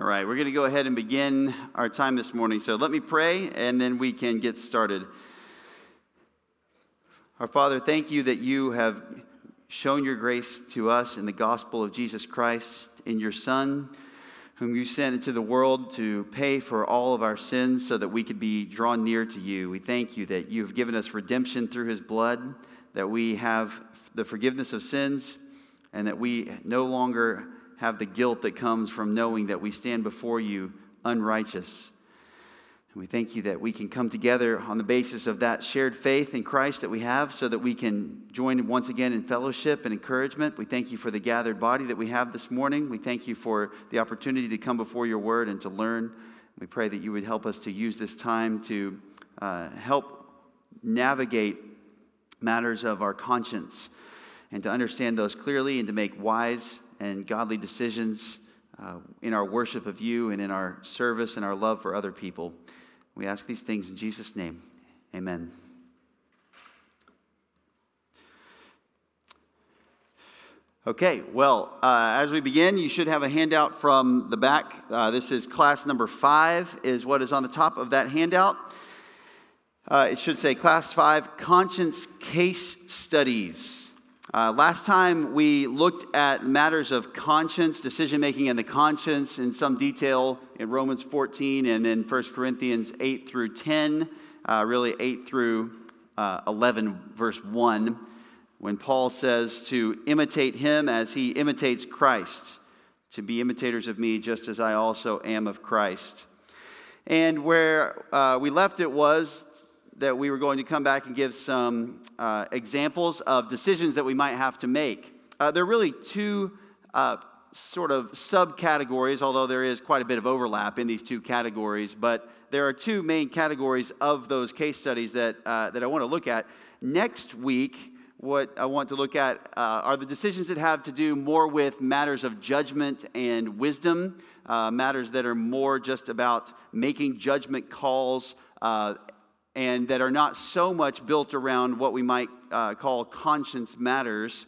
All right, we're going to go ahead and begin our time this morning. So let me pray and then we can get started. Our Father, thank you that you have shown your grace to us in the gospel of Jesus Christ, in your Son, whom you sent into the world to pay for all of our sins so that we could be drawn near to you. We thank you that you have given us redemption through his blood, that we have the forgiveness of sins, and that we no longer have the guilt that comes from knowing that we stand before you unrighteous. And we thank you that we can come together on the basis of that shared faith in Christ that we have so that we can join once again in fellowship and encouragement. We thank you for the gathered body that we have this morning. We thank you for the opportunity to come before your word and to learn. We pray that you would help us to use this time to uh, help navigate matters of our conscience and to understand those clearly and to make wise and godly decisions uh, in our worship of you and in our service and our love for other people. We ask these things in Jesus' name. Amen. Okay, well, uh, as we begin, you should have a handout from the back. Uh, this is class number five, is what is on the top of that handout. Uh, it should say class five conscience case studies. Uh, last time we looked at matters of conscience, decision making, and the conscience in some detail in Romans 14 and in 1 Corinthians 8 through 10, uh, really 8 through uh, 11, verse 1, when Paul says to imitate him as he imitates Christ, to be imitators of me just as I also am of Christ. And where uh, we left it was that we were going to come back and give some uh, examples of decisions that we might have to make. Uh, there are really two uh, sort of subcategories, although there is quite a bit of overlap in these two categories, but there are two main categories of those case studies that, uh, that I want to look at. Next week, what I want to look at uh, are the decisions that have to do more with matters of judgment and wisdom, uh, matters that are more just about making judgment calls and that are not so much built around what we might uh, call conscience matters.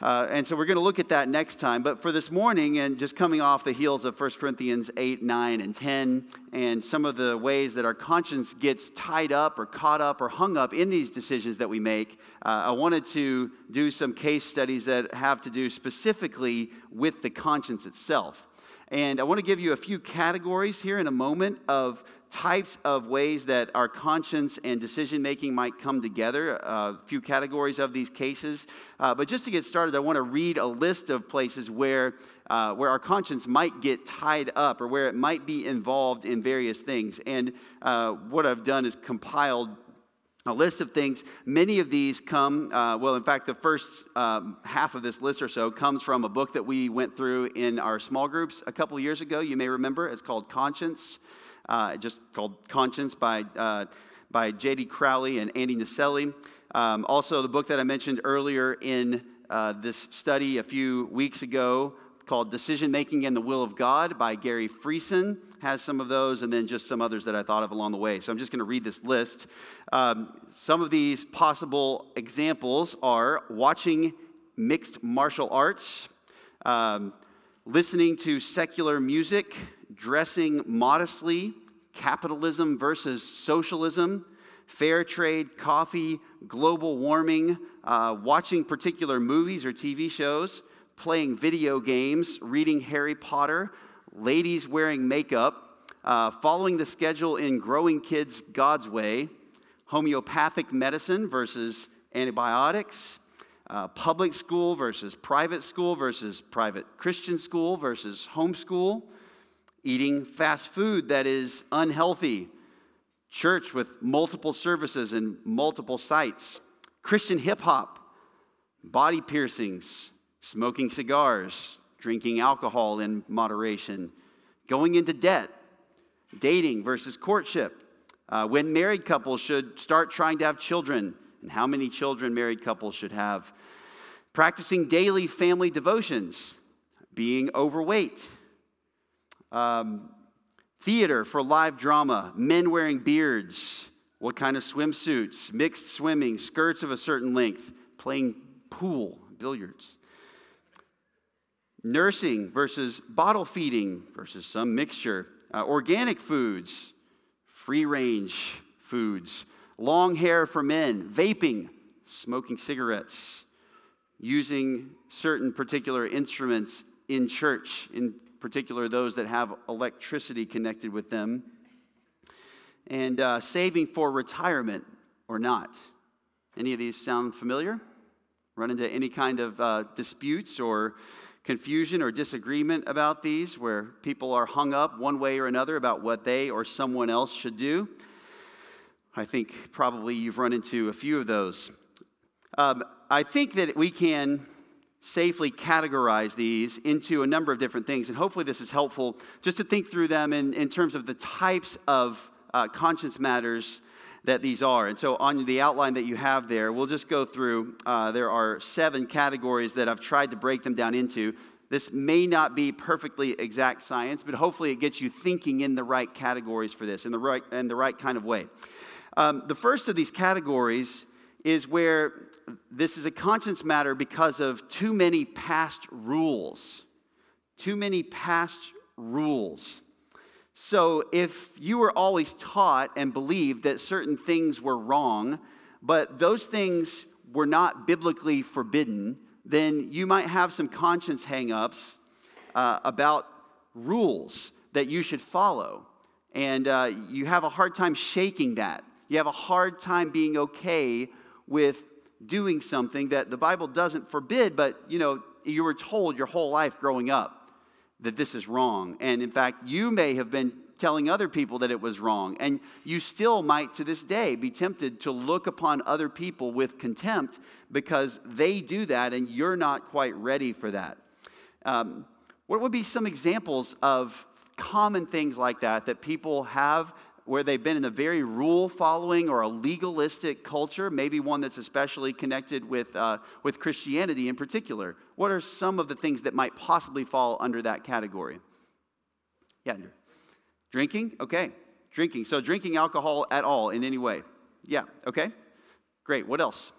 Uh, and so we're going to look at that next time. But for this morning, and just coming off the heels of 1 Corinthians 8, 9, and 10, and some of the ways that our conscience gets tied up or caught up or hung up in these decisions that we make, uh, I wanted to do some case studies that have to do specifically with the conscience itself. And I want to give you a few categories here in a moment of types of ways that our conscience and decision making might come together, a few categories of these cases. Uh, but just to get started, I want to read a list of places where, uh, where our conscience might get tied up or where it might be involved in various things. And uh, what I've done is compiled a list of things. Many of these come, uh, well, in fact, the first um, half of this list or so comes from a book that we went through in our small groups a couple years ago. You may remember it's called Conscience uh, just called Conscience by, uh, by J.D. Crowley and Andy Naselli. Um, also, the book that I mentioned earlier in uh, this study a few weeks ago called Decision Making and the Will of God by Gary Friesen has some of those, and then just some others that I thought of along the way. So I'm just going to read this list. Um, some of these possible examples are watching mixed martial arts, um, listening to secular music, dressing modestly, capitalism versus socialism, fair trade, coffee, global warming, uh, watching particular movies or TV shows, playing video games, reading Harry Potter, ladies wearing makeup, uh, following the schedule in Growing Kids God's Way, homeopathic medicine versus antibiotics, uh, public school versus private school versus private Christian school versus homeschool, eating fast food that is unhealthy, church with multiple services and multiple sites, Christian hip hop, body piercings, smoking cigars, drinking alcohol in moderation, going into debt, dating versus courtship, uh, when married couples should start trying to have children, and how many children married couples should have, practicing daily family devotions, being overweight um, theater for live drama, men wearing beards, what kind of swimsuits, mixed swimming, skirts of a certain length, playing pool, billiards. nursing versus bottle feeding versus some mixture, uh, organic foods, free range foods, long hair for men, vaping, smoking cigarettes, using certain particular instruments in church, in particular those that have electricity connected with them, and uh, saving for retirement or not. Any of these sound familiar? Run into any kind of uh, disputes or confusion or disagreement about these where people are hung up one way or another about what they or someone else should do? I think probably you've run into a few of those. Um, I think that we can safely categorize these into a number of different things, and hopefully this is helpful just to think through them in, in terms of the types of uh, conscience matters that these are. And so, on the outline that you have there, we'll just go through. Uh, there are seven categories that I've tried to break them down into. This may not be perfectly exact science, but hopefully it gets you thinking in the right categories for this, in the right, in the right kind of way. Um, the first of these categories is where this is a conscience matter because of too many past rules. Too many past rules. So, if you were always taught and believed that certain things were wrong, but those things were not biblically forbidden, then you might have some conscience hangups uh, about rules that you should follow. And uh, you have a hard time shaking that. You have a hard time being okay with doing something that the Bible doesn't forbid, but you know, you were told your whole life growing up that this is wrong. And in fact, you may have been telling other people that it was wrong. And you still might to this day be tempted to look upon other people with contempt because they do that and you're not quite ready for that. Um, what would be some examples of common things like that that people have where they've been in a very rule following or a legalistic culture, maybe one that's especially connected with, uh, with Christianity in particular? What are some of the things that might possibly fall under that category? Yeah, Andrew. Drinking? Okay. Drinking. So, drinking alcohol at all in any way? Yeah, okay. Great. What else?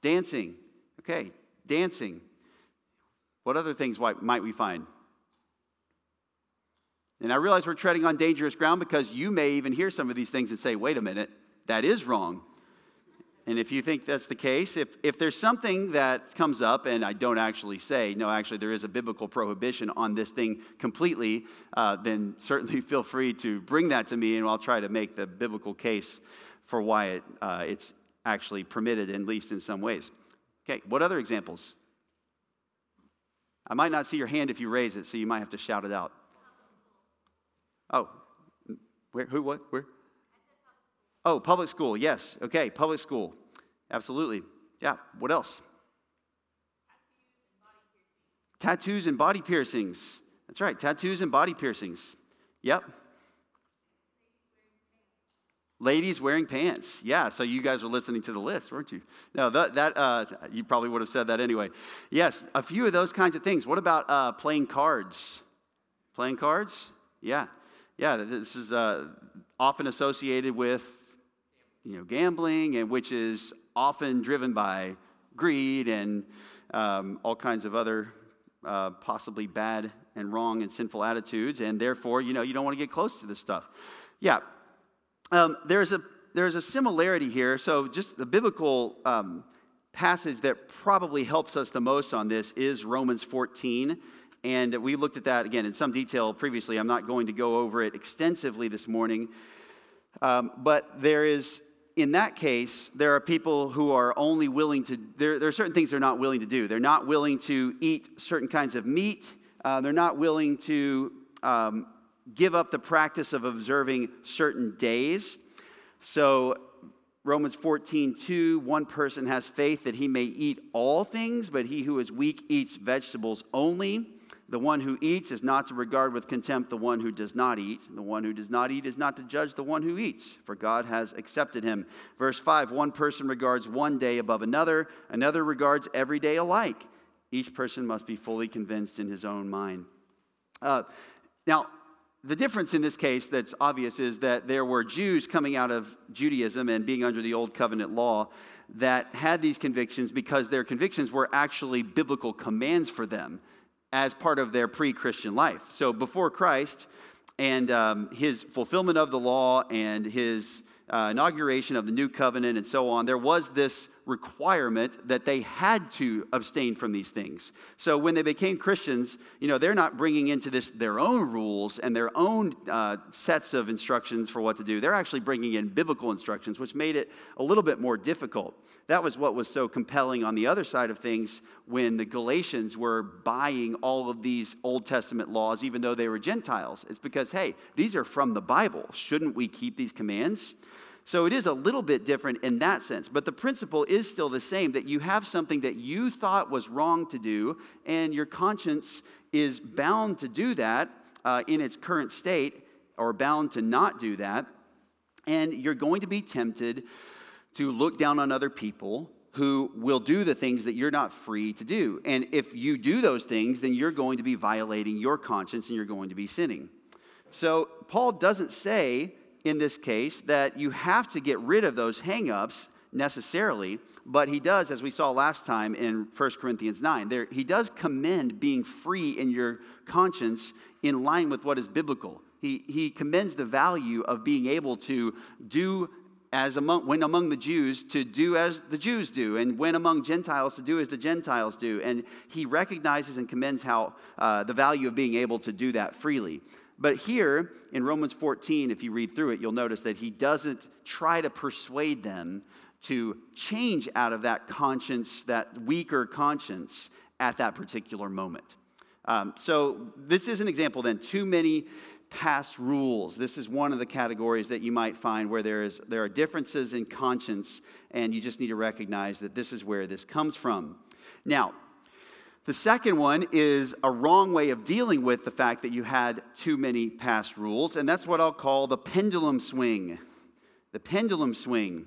Dancing. Okay. Dancing. What other things might we find? And I realize we're treading on dangerous ground because you may even hear some of these things and say, wait a minute, that is wrong. And if you think that's the case, if, if there's something that comes up, and I don't actually say, no, actually, there is a biblical prohibition on this thing completely, uh, then certainly feel free to bring that to me, and I'll try to make the biblical case for why it, uh, it's actually permitted, at least in some ways. Okay, what other examples? I might not see your hand if you raise it, so you might have to shout it out. Oh, where? Who? What? Where? Oh, public school. Yes. Okay, public school. Absolutely. Yeah. What else? Tattoos and body piercings. That's right. Tattoos and body piercings. Yep. Ladies wearing pants. Yeah, so you guys were listening to the list, weren't you? No, that, that uh, you probably would have said that anyway. Yes, a few of those kinds of things. What about uh, playing cards? Playing cards? Yeah yeah, this is uh, often associated with you know, gambling, and which is often driven by greed and um, all kinds of other uh, possibly bad and wrong and sinful attitudes, and therefore, you know, you don't want to get close to this stuff. Yeah, um, there's a there's a similarity here. So, just the biblical um, passage that probably helps us the most on this is Romans 14. And we looked at that again in some detail previously. I'm not going to go over it extensively this morning. Um, but there is, in that case, there are people who are only willing to, there, there are certain things they're not willing to do. They're not willing to eat certain kinds of meat, uh, they're not willing to um, give up the practice of observing certain days. So, Romans 14, 2, one person has faith that he may eat all things, but he who is weak eats vegetables only. The one who eats is not to regard with contempt the one who does not eat. The one who does not eat is not to judge the one who eats, for God has accepted him. Verse 5 One person regards one day above another, another regards every day alike. Each person must be fully convinced in his own mind. Uh, now, the difference in this case that's obvious is that there were Jews coming out of Judaism and being under the old covenant law that had these convictions because their convictions were actually biblical commands for them as part of their pre Christian life. So before Christ and um, his fulfillment of the law and his uh, inauguration of the new covenant and so on, there was this requirement that they had to abstain from these things. So when they became Christians, you know, they're not bringing into this their own rules and their own uh, sets of instructions for what to do. They're actually bringing in biblical instructions, which made it a little bit more difficult. That was what was so compelling on the other side of things when the Galatians were buying all of these Old Testament laws, even though they were Gentiles. It's because, hey, these are from the Bible. Shouldn't we keep these commands? So it is a little bit different in that sense, but the principle is still the same that you have something that you thought was wrong to do, and your conscience is bound to do that uh, in its current state, or bound to not do that. And you're going to be tempted to look down on other people who will do the things that you're not free to do. And if you do those things, then you're going to be violating your conscience and you're going to be sinning. So Paul doesn't say in this case that you have to get rid of those hangups necessarily, but he does, as we saw last time in 1 Corinthians 9, there, he does commend being free in your conscience in line with what is biblical. He, he commends the value of being able to do as among, when among the Jews to do as the Jews do, and when among Gentiles to do as the Gentiles do. And he recognizes and commends how uh, the value of being able to do that freely. But here in Romans 14, if you read through it, you'll notice that he doesn't try to persuade them to change out of that conscience, that weaker conscience, at that particular moment. Um, so, this is an example then. Too many past rules. This is one of the categories that you might find where there, is, there are differences in conscience, and you just need to recognize that this is where this comes from. Now, the second one is a wrong way of dealing with the fact that you had too many past rules, and that's what I'll call the pendulum swing. The pendulum swing.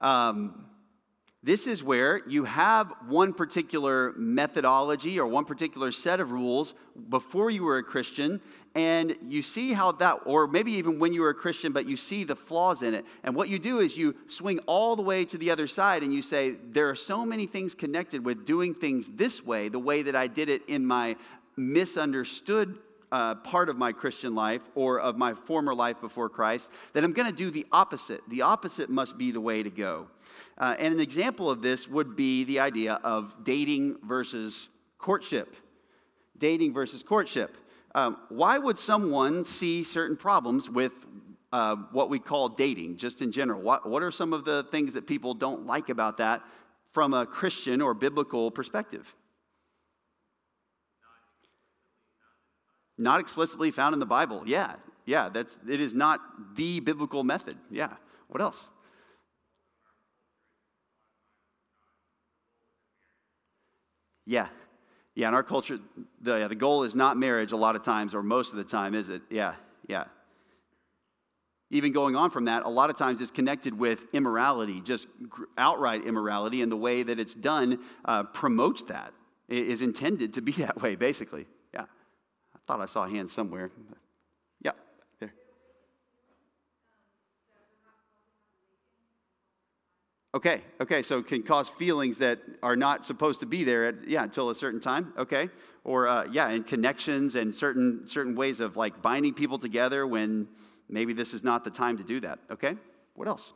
Um, this is where you have one particular methodology or one particular set of rules before you were a Christian, and you see how that, or maybe even when you were a Christian, but you see the flaws in it. And what you do is you swing all the way to the other side and you say, There are so many things connected with doing things this way, the way that I did it in my misunderstood uh, part of my Christian life or of my former life before Christ, that I'm going to do the opposite. The opposite must be the way to go. Uh, and an example of this would be the idea of dating versus courtship. Dating versus courtship. Um, why would someone see certain problems with uh, what we call dating, just in general? What, what are some of the things that people don't like about that from a Christian or biblical perspective? Not explicitly found in the Bible. Yeah, yeah, that's it is not the biblical method. Yeah. What else? Yeah. Yeah, in our culture, the, the goal is not marriage a lot of times, or most of the time, is it? Yeah, yeah. Even going on from that, a lot of times it's connected with immorality, just outright immorality, and the way that it's done uh, promotes that. It is intended to be that way, basically. Yeah. I thought I saw a hand somewhere. Okay, okay, so it can cause feelings that are not supposed to be there, at, yeah, until a certain time. Okay, or uh, yeah, and connections and certain certain ways of like binding people together when maybe this is not the time to do that. Okay, what else?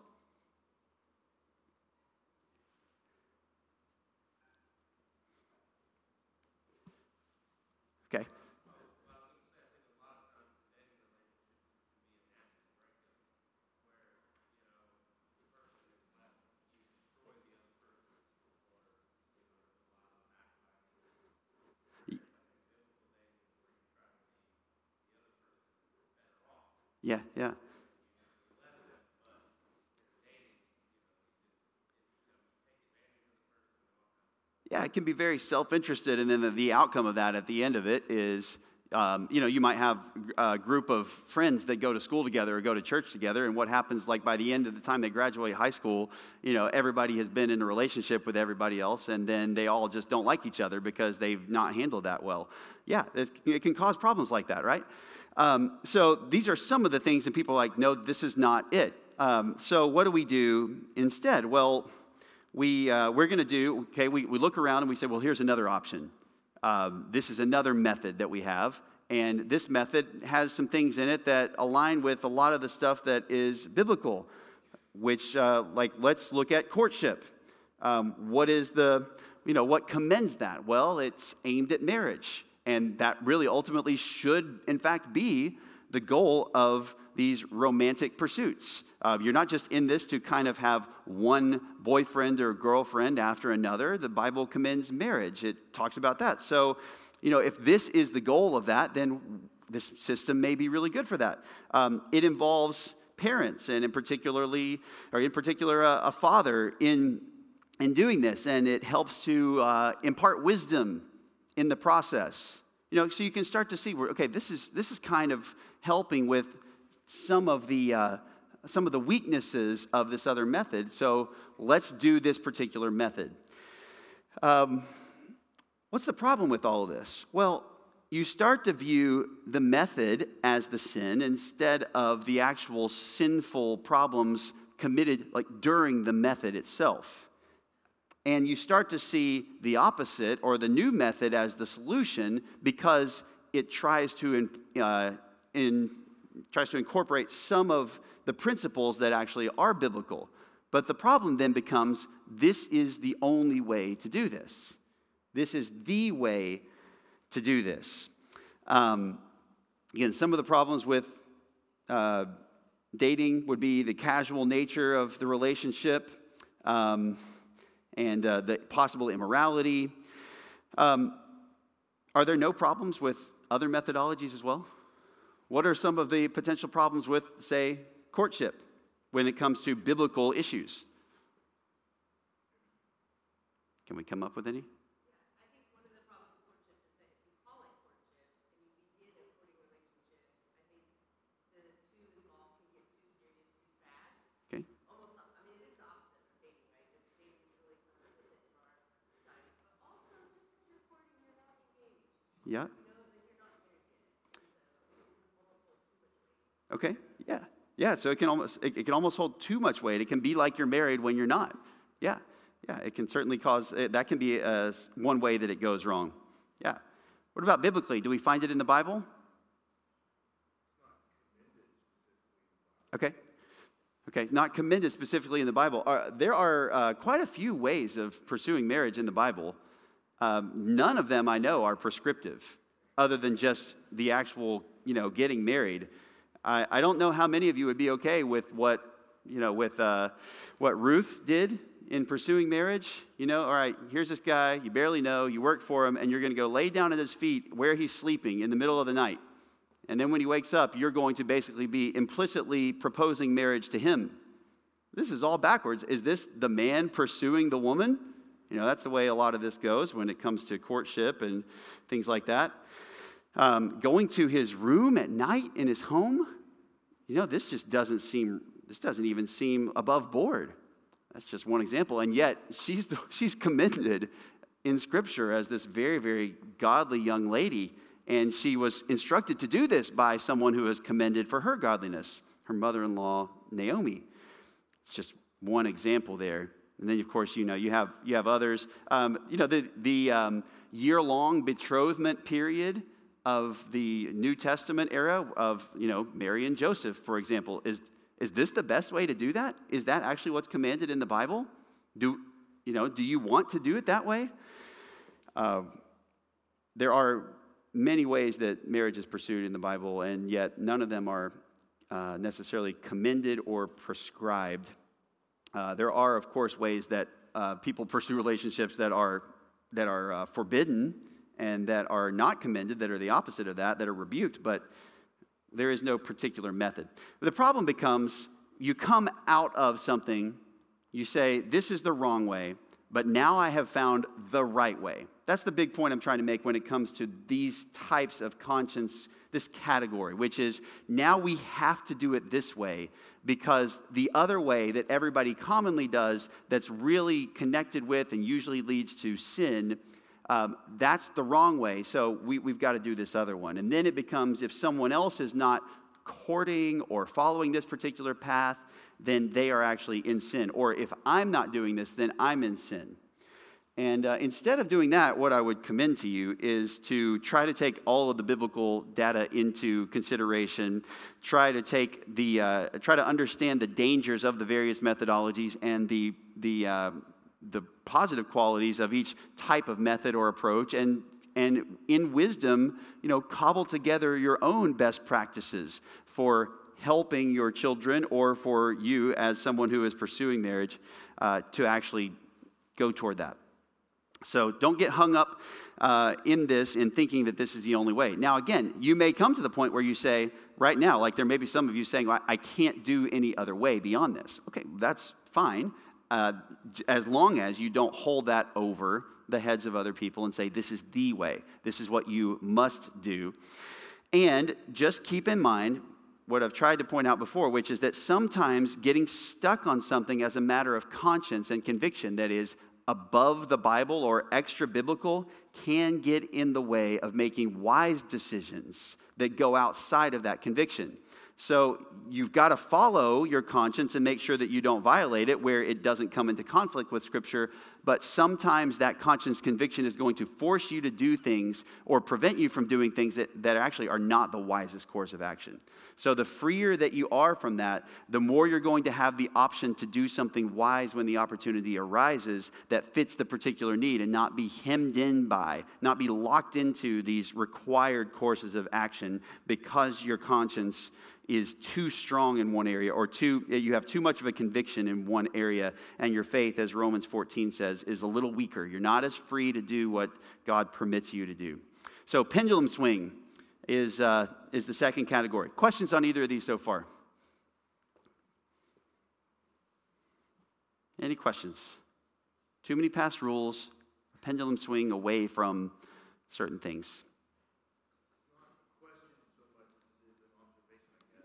Yeah, yeah. Yeah, it can be very self interested, and then the, the, outcome of that at the end of it is, um, you know, you might have a group of friends that go to school together or go to church together, and what happens, like by the end of the time they graduate high school, you know, everybody has been in a relationship with everybody else, and then they all just don't like each other because they've not handled that well. Yeah, it, it can cause problems like that, right? Um, so these are some of the things that people are like, no, this is not it. Um, so what do we do instead? Well, we, uh, we're going to do, okay, we, we look around and we say, well, here's another option. Um, this is another method that we have. And this method has some things in it that align with a lot of the stuff that is biblical, which, uh, like, let's look at courtship. Um, what is the, you know, what commends that? Well, it's aimed at marriage. And that really ultimately should, in fact, be the goal of these romantic pursuits. Uh, you're not just in this to kind of have one boyfriend or girlfriend after another. The Bible commends marriage, it talks about that. So, you know, if this is the goal of that, then this system may be really good for that. Um, it involves parents, and in particularly, or in particular, a, a father in in doing this, and it helps to uh, impart wisdom in the process. You know, so you can start to see where okay, this is this is kind of helping with some of the uh, some of the weaknesses of this other method. So let's do this particular method. Um, what's the problem with all of this? Well, you start to view the method as the sin instead of the actual sinful problems committed like during the method itself. And you start to see the opposite or the new method as the solution because it tries to, uh, in, tries to incorporate some of the principles that actually are biblical. But the problem then becomes this is the only way to do this. This is the way to do this. Um, again, some of the problems with uh, dating would be the casual nature of the relationship. Um, and uh, the possible immorality. Um, are there no problems with other methodologies as well? What are some of the potential problems with, say, courtship when it comes to biblical issues? Can we come up with any? Yeah. Okay. Yeah. Yeah. So it can almost it, it, can almost hold too much weight. It can be like you're married when you're not. Yeah. Yeah. It can certainly cause eh, that can be uh, one way that it goes wrong. Yeah. What about biblically? Do we find it in the Bible? Okay. Okay, not commended specifically in the Bible. There are uh, quite a few ways of pursuing marriage in the Bible. Um, none of them I know are prescriptive, other than just the actual, you know, getting married. I, I don't know how many of you would be okay with what, you know, with uh, what Ruth did in pursuing marriage. You know, all right, here's this guy you barely know, you work for him, and you're going to go lay down at his feet where he's sleeping in the middle of the night. And then when he wakes up, you're going to basically be implicitly proposing marriage to him. This is all backwards. Is this the man pursuing the woman? You know, that's the way a lot of this goes when it comes to courtship and things like that. Um, going to his room at night in his home, you know, this just doesn't seem, this doesn't even seem above board. That's just one example. And yet, she's, she's commended in Scripture as this very, very godly young lady. And she was instructed to do this by someone who was commended for her godliness, her mother in law, Naomi. It's just one example there. And then, of course, you know, you have, you have others. Um, you know, the, the um, year long betrothment period of the New Testament era of, you know, Mary and Joseph, for example, is, is this the best way to do that? Is that actually what's commanded in the Bible? Do, you know, do you want to do it that way? Uh, there are many ways that marriage is pursued in the Bible, and yet none of them are uh, necessarily commended or prescribed uh, there are, of course, ways that uh, people pursue relationships that are, that are uh, forbidden and that are not commended, that are the opposite of that, that are rebuked, but there is no particular method. The problem becomes you come out of something, you say, This is the wrong way, but now I have found the right way. That's the big point I'm trying to make when it comes to these types of conscience, this category, which is now we have to do it this way because the other way that everybody commonly does that's really connected with and usually leads to sin um, that's the wrong way, so we, we've got to do this other one. And then it becomes if someone else is not courting or following this particular path, then they are actually in sin. Or if I'm not doing this, then I'm in sin. And uh, instead of doing that, what I would commend to you is to try to take all of the biblical data into consideration, try to take the, uh, try to understand the dangers of the various methodologies and the, the, uh, the positive qualities of each type of method or approach, and, and in wisdom, you know, cobble together your own best practices for helping your children or for you as someone who is pursuing marriage uh, to actually go toward that. So don't get hung up uh, in this in thinking that this is the only way. Now, again, you may come to the point where you say, right now, like there may be some of you saying, well, I can't do any other way beyond this. Okay, that's fine, uh, as long as you don't hold that over the heads of other people and say, this is the way, this is what you must do. And just keep in mind what I've tried to point out before, which is that sometimes getting stuck on something as a matter of conscience and conviction, that is, above the Bible or extra biblical can get in the way of making wise decisions that go outside of that conviction. So you've got to follow your conscience and make sure that you don't violate it where it doesn't come into conflict with Scripture. But sometimes that conscience conviction is going to force you to do things or prevent you from doing things that, that actually are not the wisest course of action. So, the freer that you are from that, the more you're going to have the option to do something wise when the opportunity arises that fits the particular need and not be hemmed in by, not be locked into these required courses of action because your conscience is too strong in one area or too you have too much of a conviction in one area and your faith as Romans 14 says is a little weaker. You're not as free to do what God permits you to do. So pendulum swing is, uh, is the second category. Questions on either of these so far? Any questions? Too many past rules, pendulum swing away from certain things.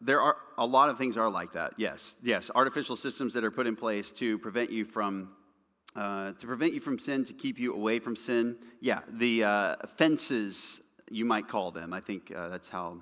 there are a lot of things are like that. Yes, yes, artificial systems that are put in place to prevent you from uh, to prevent you from sin, to keep you away from sin. Yeah, the uh, fences you might call them. I think uh, that's how.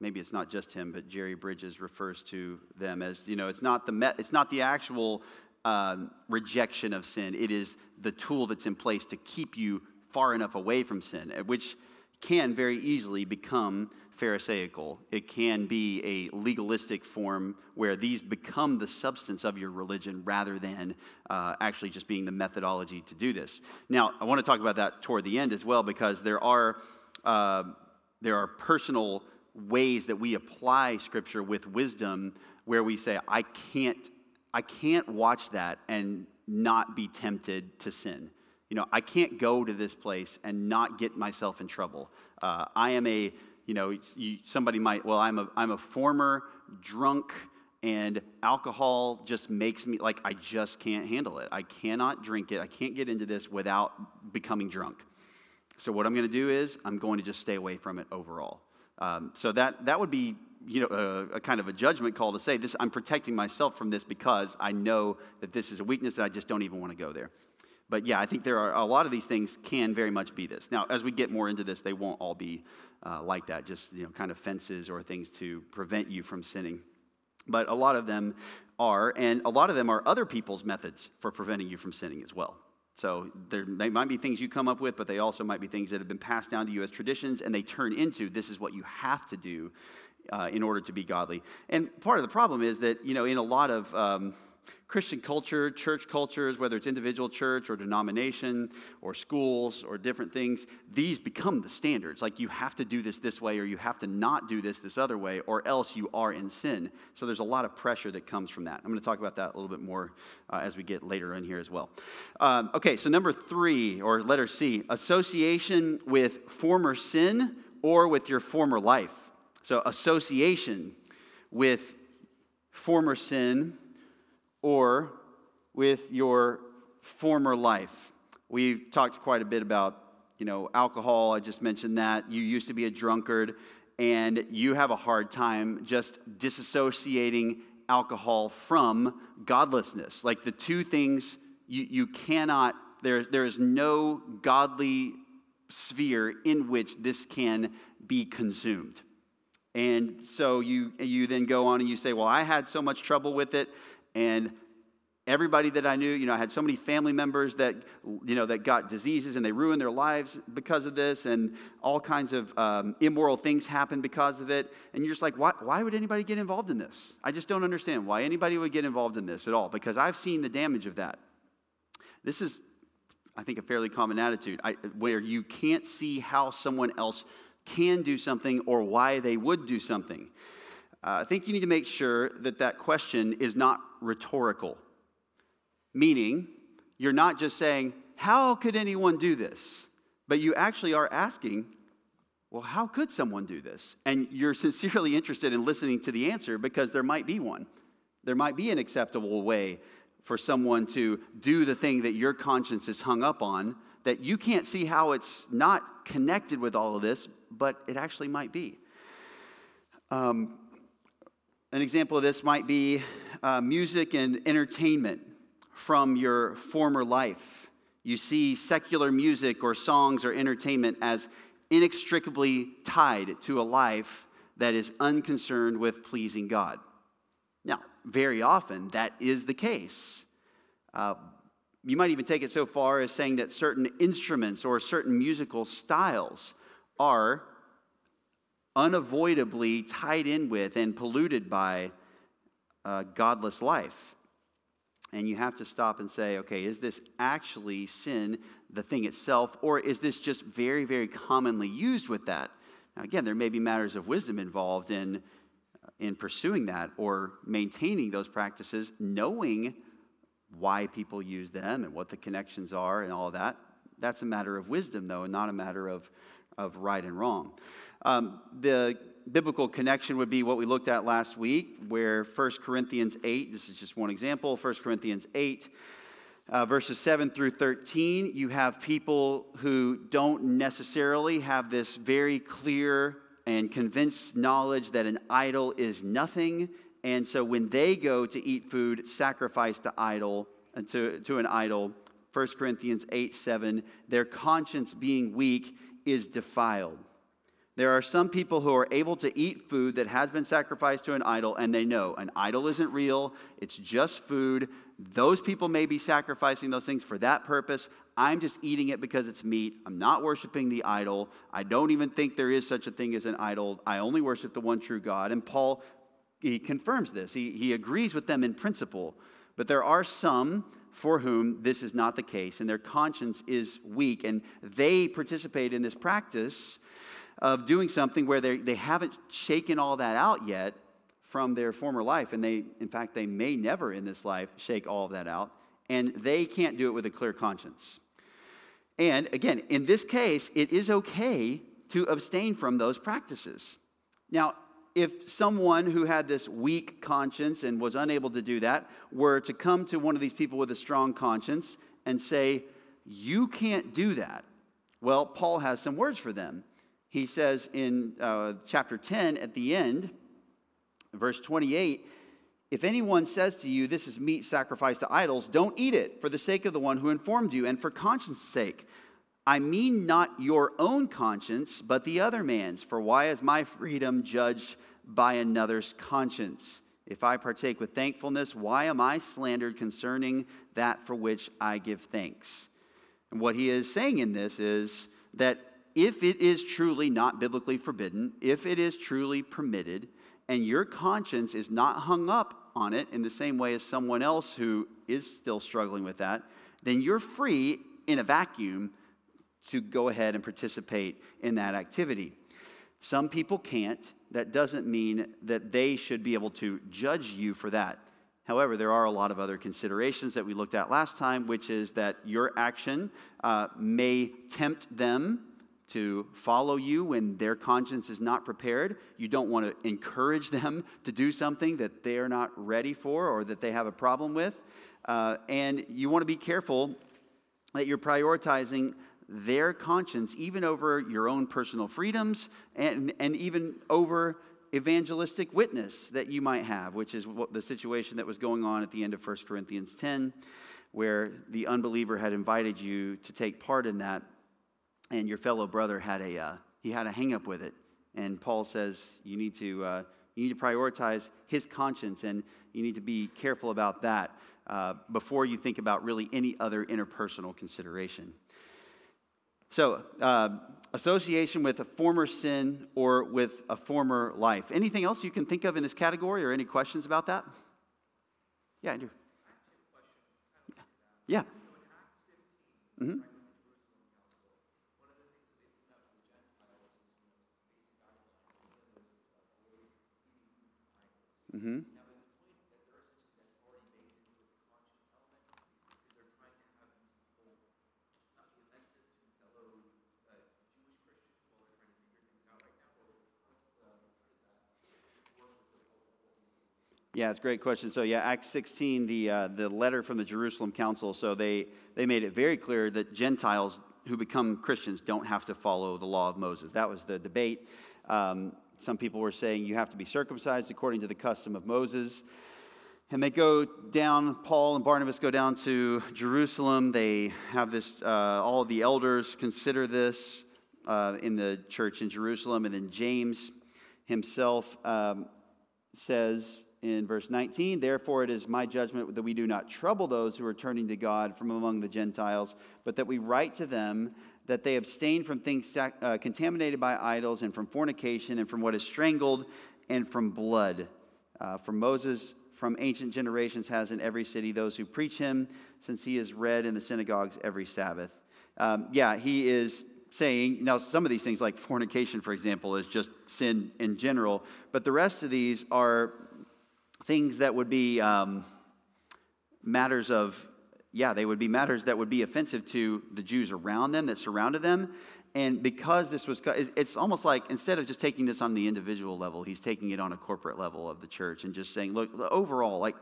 Maybe it's not just him, but Jerry Bridges refers to them as you know. It's not the it's not the actual um, rejection of sin. It is the tool that's in place to keep you far enough away from sin, which can very easily become Pharisaical. It can be a legalistic form where these become the substance of your religion rather than uh, actually just being the methodology to do this. Now, I want to talk about that toward the end as well because there are, uh, there are personal ways that we apply Scripture with wisdom where we say, I can't, I can't watch that and not be tempted to sin. You know, I can't go to this place and not get myself in trouble. Uh, I am a you know, you, somebody might, well, I'm a, I'm a former drunk and alcohol just makes me like I just can't handle it. I cannot drink it. I can't get into this without becoming drunk. So what I'm going to do is I'm going to just stay away from it overall. Um, so that that would be you know a, a, kind of a judgment call to say this. I'm protecting myself from this because I know that this is a weakness that I just don't even want to go there. But yeah, I think there are a lot of these things can very much be this. Now, as we get more into this, they won't all be uh, like that, just you know, kind of fences or things to prevent you from sinning. But a lot of them are, and a lot of them are other people's methods for preventing you from sinning as well. So there they might be things you come up with, but they also might be things that have been passed down to you as traditions, and they turn into this is what you have to do uh, in order to be godly. And part of the problem is that you know in a lot of um, Christian culture, church cultures, whether it's individual church or denomination or schools or different things, these become the standards. Like you have to do this this way or you have to not do this this other way or else you are in sin. So there's a lot of pressure that comes from that. I'm going to talk about that a little bit more uh, as we get later in here as well. Um, okay, so number three, or letter C, association with former sin or with your former life. So, association with former sin or with your former life. We've talked quite a bit about, you know, alcohol. I just mentioned that. You used to be a drunkard and you have a hard time just disassociating alcohol from godlessness. Like the two things you, you cannot, there, there is no godly sphere in which this can be consumed. And so you, you then go on and you say, Well, I had so much trouble with it, and everybody that I knew, you know, I had so many family members that, you know, that got diseases and they ruined their lives because of this, and all kinds of um, immoral things happened because of it. And you're just like, why, why would anybody get involved in this? I just don't understand why anybody would get involved in this at all, because I've seen the damage of that. This is, I think, a fairly common attitude I, where you can't see how someone else can do something or why they would do something. Uh, I think you need to make sure that that question is not rhetorical. Meaning, you're not just saying, How could anyone do this? But you actually are asking, Well, how could someone do this? And you're sincerely interested in listening to the answer because there might be one. There might be an acceptable way for someone to do the thing that your conscience is hung up on that you can't see how it's not connected with all of this, but it actually might be. Um, an example of this might be uh, music and entertainment from your former life. You see secular music or songs or entertainment as inextricably tied to a life that is unconcerned with pleasing God. Now, very often that is the case. Uh, you might even take it so far as saying that certain instruments or certain musical styles are unavoidably tied in with and polluted by a godless life. And you have to stop and say, okay, is this actually sin, the thing itself, or is this just very, very commonly used with that? Now, again, there may be matters of wisdom involved in, uh, in pursuing that or maintaining those practices, knowing why people use them and what the connections are and all that. That's a matter of wisdom, though, and not a matter of, of right and wrong. Um, the biblical connection would be what we looked at last week, where 1 Corinthians 8, this is just one example, 1 Corinthians 8, uh, verses 7 through 13, you have people who don't necessarily have this very clear and convinced knowledge that an idol is nothing. And so when they go to eat food sacrificed to idol, uh, to, to an idol, 1 Corinthians 8, 7, their conscience being weak is defiled. There are some people who are able to eat food that has been sacrificed to an idol, and they know an idol isn't real, it's just food. Those people may be sacrificing those things for that purpose. I'm just eating it because it's meat. I'm not worshiping the idol. I don't even think there is such a thing as an idol. I only worship the one true God. And Paul, he confirms this. He, he agrees with them in principle. But there are some for whom this is not the case, and their conscience is weak, and they participate in this practice of doing something where they, they haven't shaken all that out yet from their former life. And they, in fact, they may never in this life shake all of that out. And they can't do it with a clear conscience. And again, in this case, it is okay to abstain from those practices. Now, if someone who had this weak conscience and was unable to do that were to come to one of these people with a strong conscience and say, You can't do that, well, Paul has some words for them he says in uh, chapter 10 at the end, verse 28, if anyone says to you, This is meat sacrificed to idols, don't eat it for the sake of the one who informed you and for conscience' sake. I mean not your own conscience, but the other man's. For why is my freedom judged by another's conscience? If I partake with thankfulness, why am I slandered concerning that for which I give thanks? And what he is saying in this is that if it is truly not biblically forbidden, if it is truly permitted, and your conscience is not hung up on it in the same way as someone else who is still struggling with that, then you're free in a vacuum to go ahead and participate in that activity. Some people can't. That doesn't mean that they should be able to judge you for that. However, there are a lot of other considerations that we looked at last time, which is that your action uh, may tempt them to follow you when their conscience is not prepared. You don't want to encourage them to do something that they are not ready for or that they have a problem with. Uh, and you want to be careful that you're prioritizing their conscience even over your own personal freedoms and, and even over evangelistic witness that you might have, which is what the situation that was going on at the end of 1 Corinthians 10, where the unbeliever had invited you to take part in that, and your fellow brother had a uh, he had a hang up with it. And Paul says you need to uh, you need to prioritize his conscience, and you need to be careful about that uh, before you think about really any other interpersonal consideration. So, uh, association with a former sin or with a former life. Anything else you can think of in this category or any questions about that? Yeah, Andrew. Yeah. Mm-hmm. Mm-hmm. Yeah, it's a great question. So, yeah, Acts 16, the, uh, the letter from the Jerusalem Council, so they, they made it very clear that Gentiles who become Christians don't have to follow the law of Moses. That was the debate. Um, some people were saying you have to be circumcised according to the custom of Moses. And they go down, Paul and Barnabas go down to Jerusalem. They have this, uh, all the elders consider this uh, in the church in Jerusalem. And then James himself um, says, in verse 19, therefore it is my judgment that we do not trouble those who are turning to God from among the Gentiles, but that we write to them that they abstain from things uh, contaminated by idols and from fornication and from what is strangled and from blood. Uh, for Moses from ancient generations has in every city those who preach him, since he is read in the synagogues every Sabbath. Um, yeah, he is saying, now some of these things, like fornication, for example, is just sin in general, but the rest of these are things that would be um, matters of, yeah, they would be matters that would be offensive to the Jews around them that surrounded them. And because this was, it's almost like instead of just taking this on the individual level, he's taking it on a corporate level of the church and just saying, look, overall, like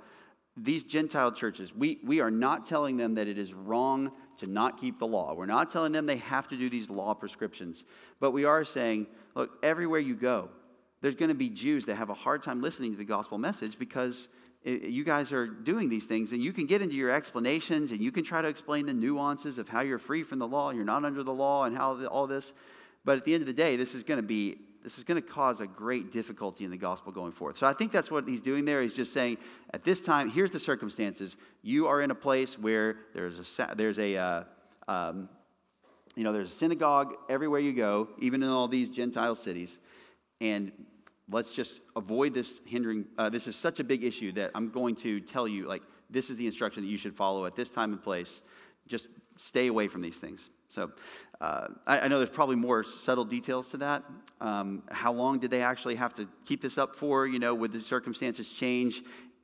these Gentile churches, we, we are not telling them that it is wrong to not keep the law. We're not telling them they have to do these law prescriptions. But we are saying, look, everywhere you go, there's going to be Jews that have a hard time listening to the gospel message because you guys are doing these things and you can get into your explanations and you can try to explain the nuances of how you're free from the law, you're not under the law, and how all this. But at the end of the day, this is going to be this is going to cause a great difficulty in the gospel going forth. So I think that's what he's doing there. He's just saying, at this time, here's the circumstances. You are in a place where there's a there's a uh, um, you know there's a synagogue everywhere you go, even in all these Gentile cities, and let's just avoid this hindering. Uh, this is such a big issue that I'm going to tell you, like, this is the instruction that you should follow at this time and place. Just stay away from these things. So uh, I, I, know there's probably more subtle details to that. Um, how long did they actually have to keep this up for? You know, would the circumstances change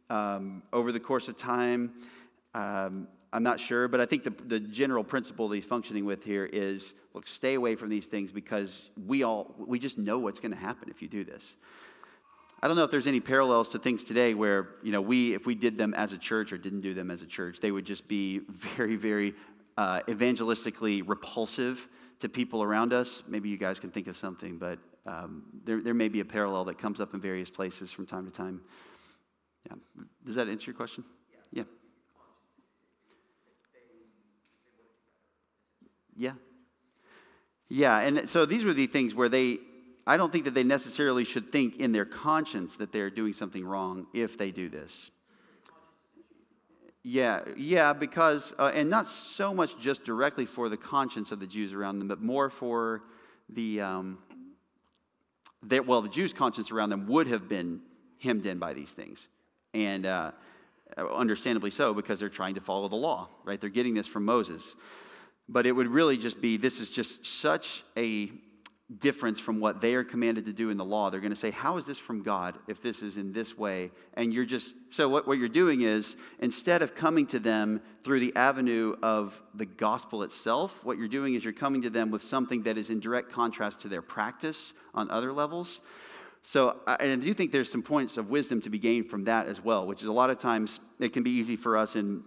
um, over the course of time? Um, I'm not sure, but I think the, the general principle that he's functioning with here is look, stay away from these things because we all, we just know what's going to happen if you do this. I don't know if there's any parallels to things today where, you know, we, if we did them as a church or didn't do them as a church, they would just be very, very uh, evangelistically repulsive to people around us. Maybe you guys can think of something, but um, there, there may be a parallel that comes up in various places from time to time. Yeah. Does that answer your question? Yeah. Yeah. Yeah, Yeah. and so these were the things where they, I don't think that they necessarily should think in their conscience that they're doing something wrong if they do this. Yeah, yeah, because, uh, and not so much just directly for the conscience of the Jews around them, but more for the, um, well, the Jews' conscience around them would have been hemmed in by these things. And uh, understandably so, because they're trying to follow the law, right? They're getting this from Moses but it would really just be this is just such a difference from what they are commanded to do in the law. They're going to say, How is this from God if this is in this way? And you're just, so what, what you're doing is instead of coming to them through the avenue of the gospel itself, what you're doing is you're coming to them with something that is in direct contrast to their practice on other levels. So, and I do think there's some points of wisdom to be gained from that as well, which is a lot of times it can be easy for us in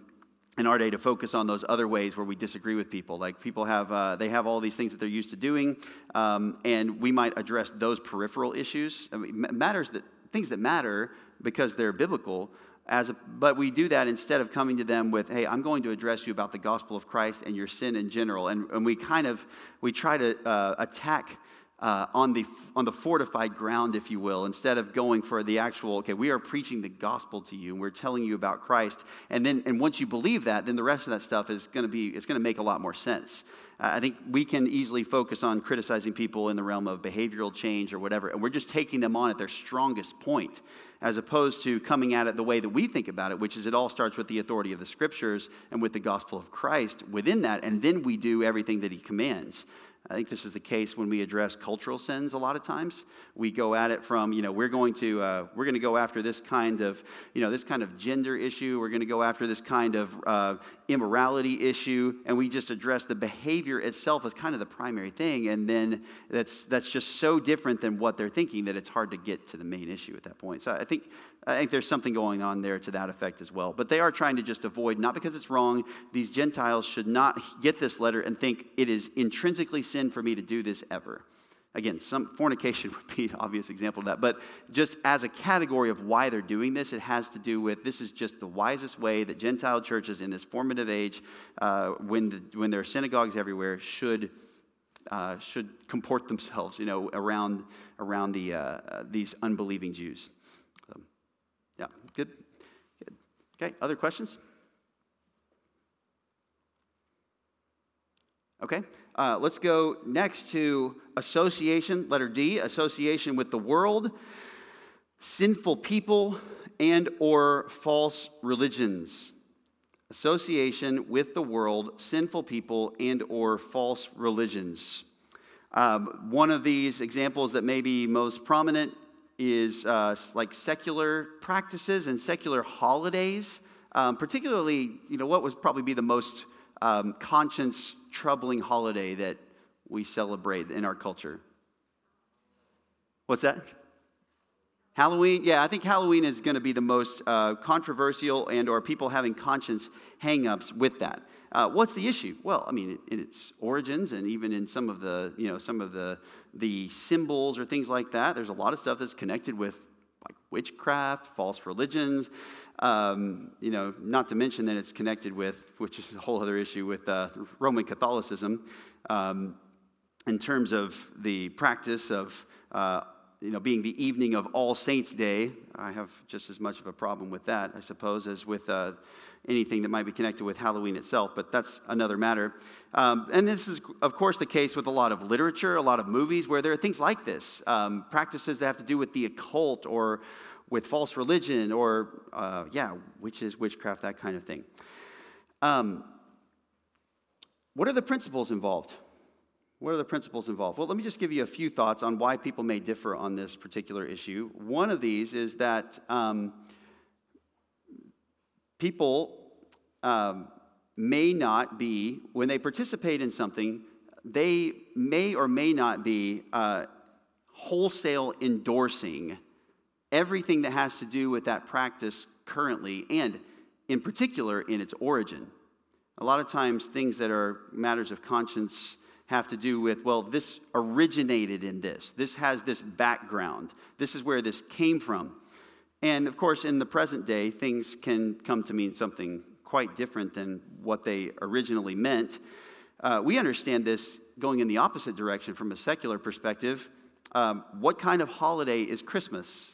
in our day to focus on those other ways where we disagree with people. Like people have, uh, they have all these things that they're used to doing, um, and we might address those peripheral issues. I mean, matters that things that matter because they're biblical. As a, but we do that instead of coming to them with, "Hey, I'm going to address you about the gospel of Christ and your sin in general," and, and we kind of we try to uh, attack uh, on, the, on the fortified ground, if you will, instead of going for the actual, okay, we are preaching the gospel to you and we're telling you about Christ. And then, and once you believe that, then the rest of that stuff is going to be, it's going to make a lot more sense. Uh, I think we can easily focus on criticizing people in the realm of behavioral change or whatever, and we're just taking them on at their strongest point, as opposed to coming at it the way that we think about it, which is it all starts with the authority of the scriptures and with the gospel of Christ within that, and then we do everything that he commands. I think this is the case when we address cultural sins a lot of times. We go at it from, you know, we're going to, uh, we're going to go after this kind of, you know, this kind of gender issue. We're going to go after this kind of uh, immorality issue. And we just address the behavior itself as kind of the primary thing. And then that's, that's just so different than what they're thinking that it's hard to get to the main issue at that point. So I think I think there's something going on there to that effect as well. But they are trying to just avoid, not because it's wrong, these Gentiles should not get this letter and think it is intrinsically sin for me to do this ever. Again, some fornication would be an obvious example of that. But just as a category of why they're doing this, it has to do with this is just the wisest way that Gentile churches in this formative age, uh, when, the, when there are synagogues everywhere, should. Uh, should comport themselves, you know, around around the uh, these unbelieving Jews. Yeah, good. Good. Okay, other questions? Okay, uh, let's go next to association, letter D, association with the world, sinful people, and or false religions. Association with the world, sinful people, and or false religions. Um, one of these examples that may be most prominent is uh, like secular practices and secular holidays, um, particularly, you know, what would probably be the most um, conscience troubling holiday that we celebrate in our culture? What's that? Halloween, yeah, I think Halloween is going to be the most uh, controversial and or people having conscience hangups with that. Uh, what's the issue? Well, I mean, in its origins and even in some of the, you know, some of the, the symbols or things like that, there's a lot of stuff that's connected with like witchcraft, false religions, um, you know, not to mention that it's connected with, which is a whole other issue, with uh, Roman Catholicism um, in terms of the practice of, uh, you know, being the evening of All Saints' Day. I have just as much of a problem with that, I suppose, as with uh, anything that might be connected with Halloween itself, but that's another matter. Um, and this is, of course, the case with a lot of literature, a lot of movies where there are things like this um, practices that have to do with the occult or with false religion or, uh, yeah, witches, witchcraft, that kind of thing. Um, what are the principles involved? What are the principles involved? Well, let me just give you a few thoughts on why people may differ on this particular issue. One of these is that um, people um, may not be, when they participate in something, they may or may not be uh, wholesale endorsing everything that has to do with that practice currently and in particular in its origin. A lot of times, things that are matters of conscience have to do with, well, this originated in this. This has this background. This is where this came from. And of course, in the present day, things can come to mean something quite different than what they originally meant. Uh, we understand this going in the opposite direction from a secular perspective. Um, what kind of holiday is Christmas?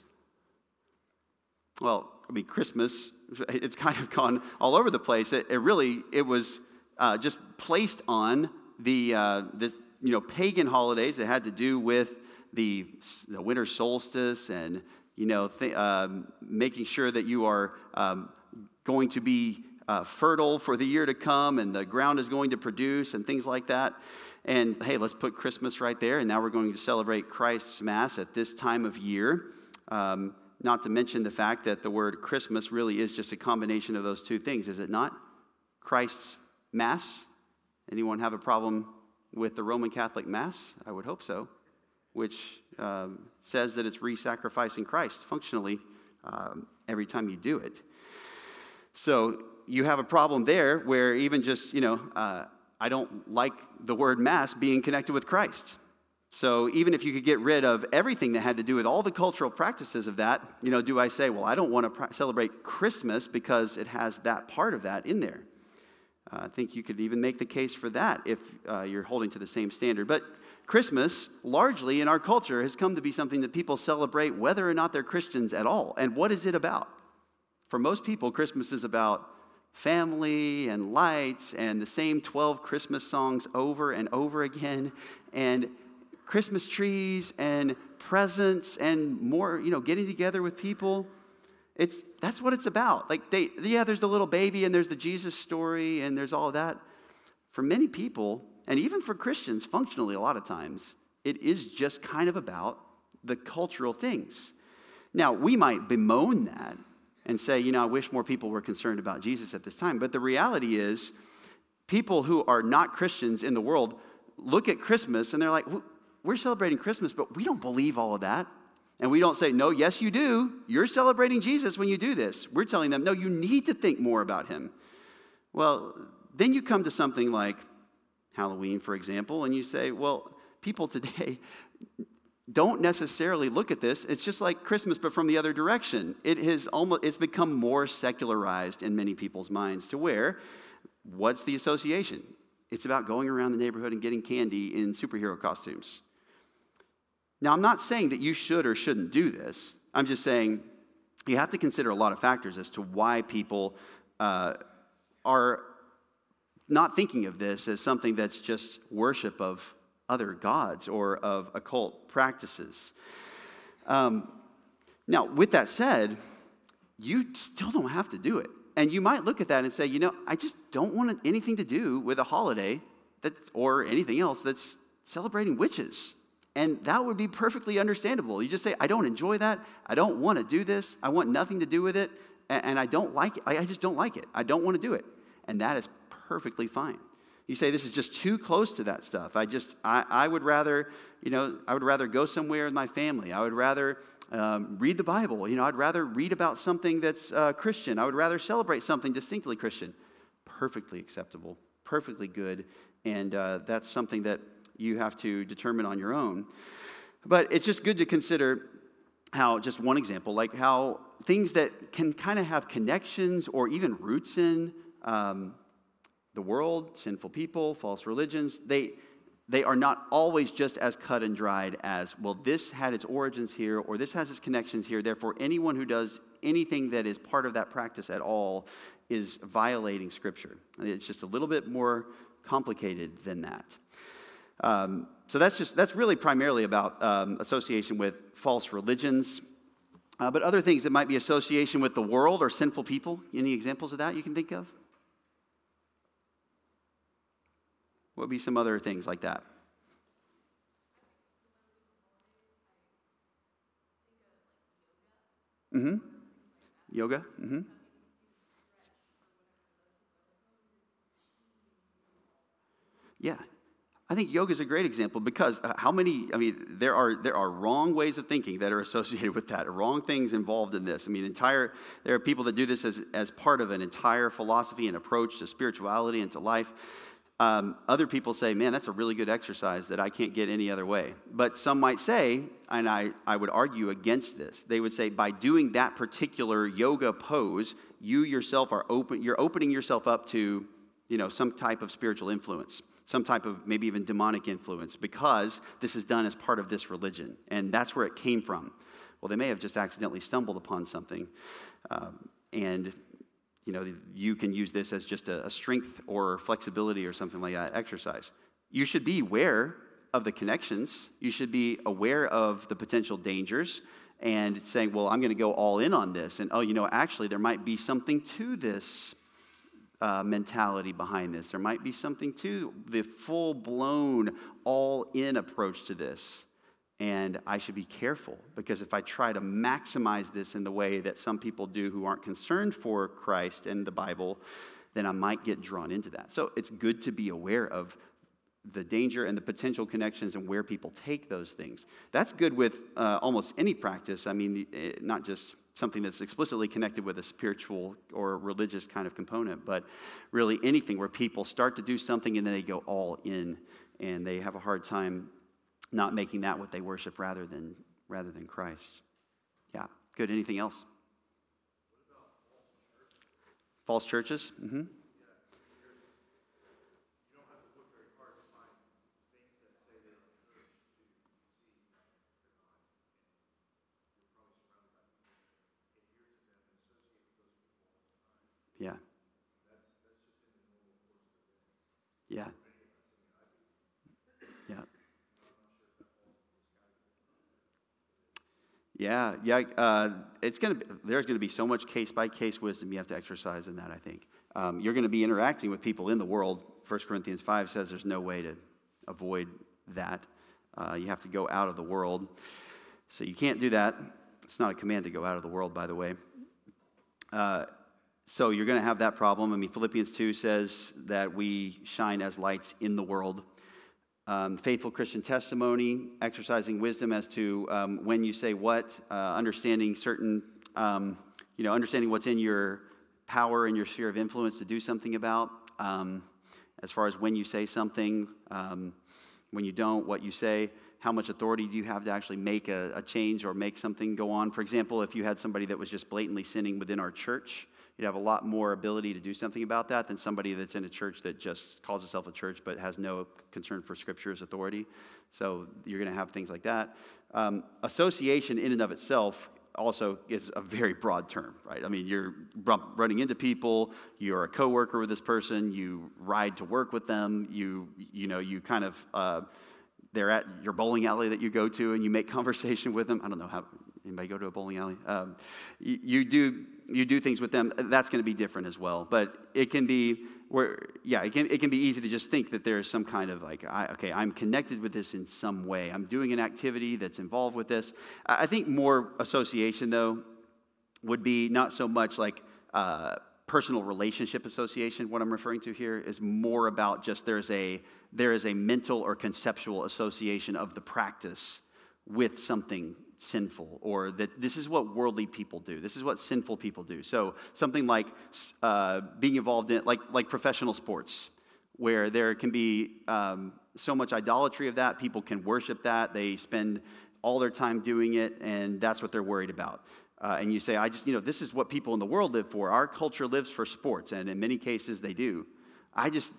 Well, I mean, Christmas, it's kind of gone all over the place. It, it really, it was uh, just placed on the, uh, the, you know, pagan holidays that had to do with the, the winter solstice and you know, th- um, making sure that you are um, going to be uh, fertile for the year to come and the ground is going to produce and things like that. And hey, let's put Christmas right there. And now we're going to celebrate Christ's Mass at this time of year. Um, not to mention the fact that the word Christmas really is just a combination of those two things, is it not? Christ's Mass. Anyone have a problem with the Roman Catholic Mass? I would hope so, which um, says that it's re sacrificing Christ functionally um, every time you do it. So you have a problem there where even just, you know, uh, I don't like the word Mass being connected with Christ. So even if you could get rid of everything that had to do with all the cultural practices of that, you know, do I say, well, I don't want to celebrate Christmas because it has that part of that in there? Uh, I think you could even make the case for that if uh, you're holding to the same standard. But Christmas, largely in our culture, has come to be something that people celebrate whether or not they're Christians at all. And what is it about? For most people, Christmas is about family and lights and the same 12 Christmas songs over and over again, and Christmas trees and presents and more, you know, getting together with people. It's, that's what it's about. Like, they, yeah, there's the little baby and there's the Jesus story and there's all of that. For many people, and even for Christians, functionally, a lot of times, it is just kind of about the cultural things. Now, we might bemoan that and say, you know, I wish more people were concerned about Jesus at this time. But the reality is, people who are not Christians in the world look at Christmas and they're like, we're celebrating Christmas, but we don't believe all of that. And we don't say, no, yes, you do. You're celebrating Jesus when you do this. We're telling them, no, you need to think more about him. Well, then you come to something like Halloween, for example, and you say, well, people today don't necessarily look at this. It's just like Christmas, but from the other direction. It has almost it's become more secularized in many people's minds to where what's the association? It's about going around the neighborhood and getting candy in superhero costumes. Now, I'm not saying that you should or shouldn't do this. I'm just saying you have to consider a lot of factors as to why people uh, are not thinking of this as something that's just worship of other gods or of occult practices. Um, now, with that said, you still don't have to do it. And you might look at that and say, you know, I just don't want anything to do with a holiday that's, or anything else that's celebrating witches. And that would be perfectly understandable. You just say, I don't enjoy that. I don't want to do this. I want nothing to do with it. And, I don't like it. I just don't like it. I don't want to do it. And that is perfectly fine. You say this is just too close to that stuff. I just, I, I would rather, you know, I would rather go somewhere with my family. I would rather um, read the Bible. You know, I'd rather read about something that's uh, Christian. I would rather celebrate something distinctly Christian. Perfectly acceptable, perfectly good. And uh, that's something that you have to determine on your own. But it's just good to consider how, just one example, like how things that can kind of have connections or even roots in um, the world, sinful people, false religions, they, they are not always just as cut and dried as, well, this had its origins here or this has its connections here. Therefore, anyone who does anything that is part of that practice at all is violating Scripture. It's just a little bit more complicated than that. Um, so that's just that's really primarily about um, association with false religions, uh, but other things that might be association with the world or sinful people. Any examples of that you can think of? What would be some other things like that? Mm-hmm. Yoga. Mm-hmm. Yeah, I think yoga is a great example because uh, how many, I mean, there are, there are wrong ways of thinking that are associated with that, wrong things involved in this. I mean, entire, there are people that do this as, as part of an entire philosophy and approach to spirituality and to life. Um, other people say, man, that's a really good exercise that I can't get any other way. But some might say, and I, I would argue against this, they would say by doing that particular yoga pose, you yourself are open, you're opening yourself up to, you know, some type of spiritual influence some type of maybe even demonic influence because this is done as part of this religion. And that's where it came from. Well, they may have just accidentally stumbled upon something. Um, and you know, you can use this as just a, a strength or flexibility or something like that exercise. You should be aware of the connections. You should be aware of the potential dangers and saying, well, I'm going to go all in on this. And oh, you know, actually, there might be something to this uh, mentality behind this. There might be something to the full blown, all in approach to this. And I should be careful because if I try to maximize this in the way that some people do who aren't concerned for Christ and the Bible, then I might get drawn into that. So it's good to be aware of the danger and the potential connections and where people take those things. That's good with uh, almost any practice. I mean, eh, not just something that's explicitly connected with a spiritual or religious kind of component, but really anything where people start to do something and then they go all in and they have a hard time not making that what they worship rather than, rather than Christ. Yeah, good. Anything else? False churches? Mm-hmm. Yeah. Yeah. Yeah, yeah. Uh, it's gonna. Be, there's going to be so much case by case wisdom you have to exercise in that. I think um, you're going to be interacting with people in the world. 1 Corinthians five says there's no way to avoid that. Uh, you have to go out of the world, so you can't do that. It's not a command to go out of the world, by the way. Uh, so you're going to have that problem. I mean, Philippians 2 says that we shine as lights in the world um, faithful Christian testimony, exercising wisdom as to um, when you say what, uh, understanding certain, um, you know, understanding what's in your power and your sphere of influence to do something about, um, as far as when you say something, um, when you don't, what you say, how much authority do you have to actually make a, a change or make something go on. For example, if you had somebody that was just blatantly sinning within our church, you'd have a lot more ability to do something about that than somebody that's in a church that just calls itself a church but has no concern for Scripture's authority. So you're going to have things like that. Um, association, in and of itself, also is a very broad term, right? I mean, you're running into people, you're a coworker with this person, you ride to work with them, you you know, you kind of uh, they're at your bowling alley that you go to, and you make conversation with them. I don't know how anybody go to a bowling alley. Um, you, you do you do things with them, that's going to be different as well. But it can be where, yeah, it can, it can be easy to just think that there's some kind of like, I, okay, I'm connected with this in some way. I'm doing an activity that's involved with this. I think more association, though, would be not so much like uh, personal relationship association. What I'm referring to here is more about just there's a there is a mental or conceptual association of the practice with something sinful or that this is what worldly people do. This is what sinful people do. So something like uh, being involved in like like professional sports where there can be um, so much idolatry of that people can worship that they spend all their time doing it and that's what they're worried about. Uh, and you say i just you know this is what people in the world live for. Our culture lives for sports and in many cases they do. I just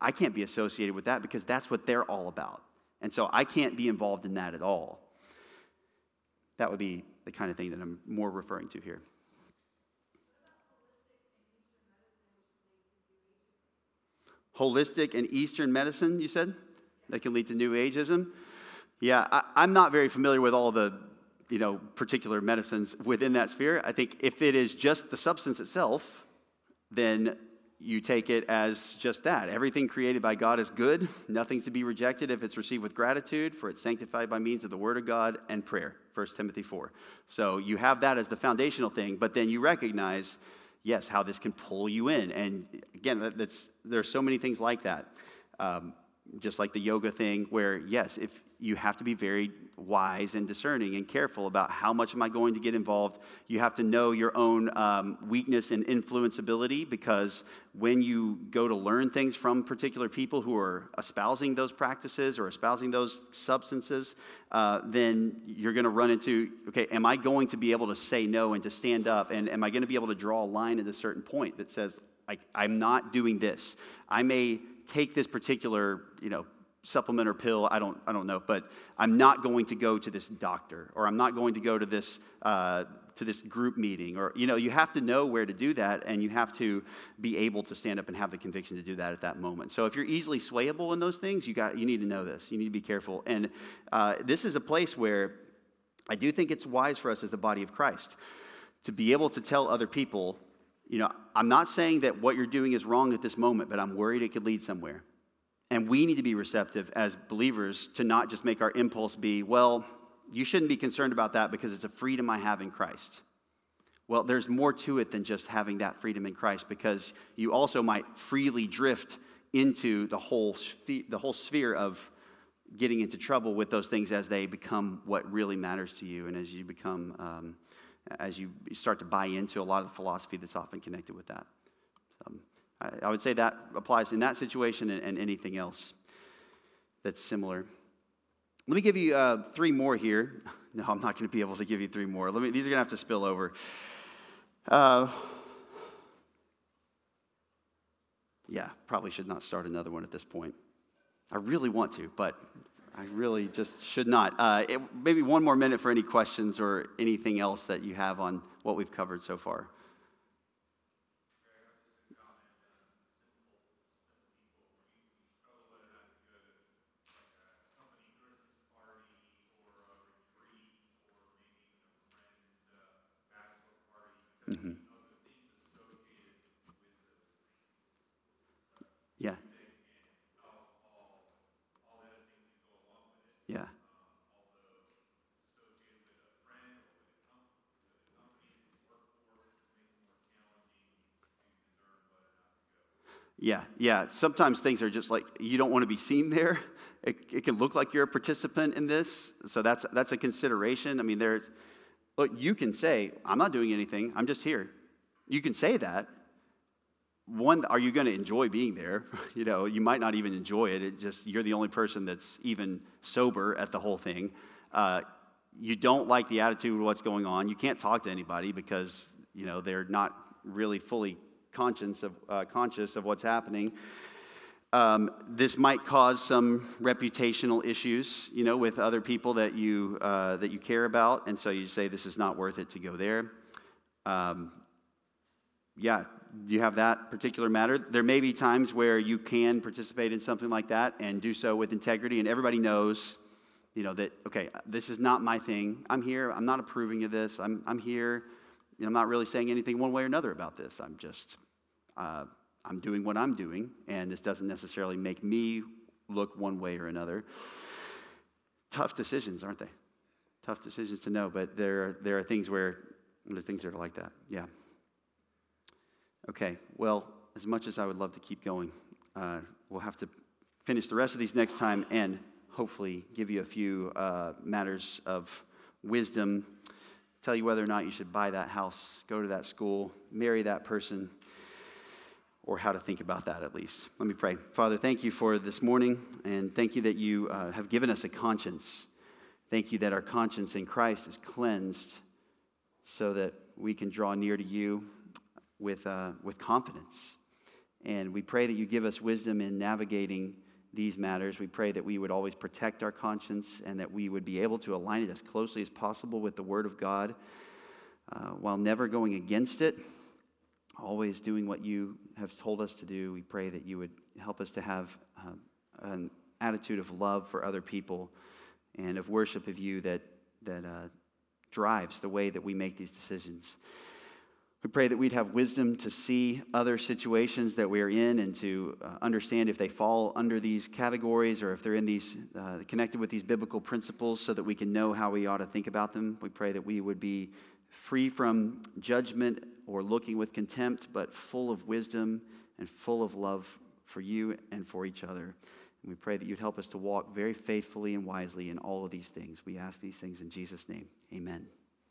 i can't be associated with that because that's what they're all about. And so i can't be involved in that at all that would be the kind of thing that I'm more referring to here. Holistic and Eastern medicine, you said? That can lead to New Ageism? Yeah, I, am not very familiar with all the you know, particular medicines within that sphere. I think if it is just the substance itself, then you take it as just that. Everything created by God is good. Nothing's to be rejected if it's received with gratitude, for it's sanctified by means of the Word of God and prayer. 1 Timothy 4. So you have that as the foundational thing, but then you recognize, yes, how this can pull you in. And again, that, that's, there's so many things like that. Um, just like the yoga thing, where, yes, if you have to be very wise and discerning and careful about how much am I going to get involved. You have to know your own um, weakness and influenceability because when you go to learn things from particular people who are espousing those practices or espousing those substances, uh, then you're going to run into okay, am I going to be able to say no and to stand up? And am I going to be able to draw a line at a certain point that says, I'm not doing this? I may take this particular, you know, supplement or pill, I don't, I don't know, but I'm not going to go to this doctor or I'm not going to go to this, uh, to this group meeting or, you know, you have to know where to do that and you have to be able to stand up and have the conviction to do that at that moment. So if you're easily swayable in those things, you, got, you need to know this. You need to be careful. And uh, this is a place where I do think it's wise for us as the body of Christ to be able to tell other people you know, I'm not saying that what you're doing is wrong at this moment, but I'm worried it could lead somewhere. And we need to be receptive as believers to not just make our impulse be, well, you shouldn't be concerned about that because it's a freedom I have in Christ. Well, there's more to it than just having that freedom in Christ because you also might freely drift into the whole, the whole sphere of getting into trouble with those things as they become what really matters to you and as you become, um, as you start to buy into a lot of the philosophy that's often connected with that. Um, I, would say that applies in that situation and, and anything else that's similar. Let me give you uh, three more here. No, I'm not going to be able to give you three more. Let me, these are going to have to spill over. Uh, yeah, probably should not start another one at this point. I really want to, but I really just should not. Uh, it, maybe one more minute for any questions or anything else that you have on what we've covered so far. Mm-hmm. Yeah. Yeah. Yeah, yeah. Sometimes things are just like you don't want to be seen there. It, it can look like you're a participant in this, so that's that's a consideration. I mean, there's look, you can say, I'm not doing anything, I'm just here. You can say that. One, are you going to enjoy being there? You know, you might not even enjoy it. It just you're the only person that's even sober at the whole thing. Uh, you don't like the attitude of what's going on. You can't talk to anybody because you know they're not really fully conscious of uh, conscious of what's happening. Um, this might cause some reputational issues, you know, with other people that you uh, that you care about, and so you say this is not worth it to go there. Um, yeah, you have that particular matter. There may be times where you can participate in something like that and do so with integrity, and everybody knows, you know, that okay, this is not my thing. I'm here. I'm not approving of this. I'm I'm here. You know, I'm not really saying anything one way or another about this. I'm just. Uh, I'm doing what I'm doing, and this doesn't necessarily make me look one way or another. Tough decisions, aren't they? Tough decisions to know, but there are, there are things where there are things that are like that. Yeah. Okay, well, as much as I would love to keep going, uh, we'll have to finish the rest of these next time and hopefully give you a few uh, matters of wisdom, tell you whether or not you should buy that house, go to that school, marry that person or how to think about that at least. Let me pray. Father, thank you for this morning, and thank you that you uh, have given us a conscience. Thank you that our conscience in Christ is cleansed so that we can draw near to you with, uh, with confidence. And we pray that you give us wisdom in navigating these matters. We pray that we would always protect our conscience and that we would be able to align it as closely as possible with the Word of God uh, while never going against it always doing what you have told us to do. We pray that you would help us to have uh, an attitude of love for other people and of worship of you that, that uh, drives the way that we make these decisions. We pray that we'd have wisdom to see other situations that we're in and to uh, understand if they fall under these categories or if they're in these uh, connected with these biblical principles so that we can know how we ought to think about them. We pray that we would be free from judgment or looking with contempt, but full of wisdom and full of love for you and for each other. And we pray that you'd help us to walk very faithfully and wisely in all of these things. We ask these things in Jesus' name. Amen.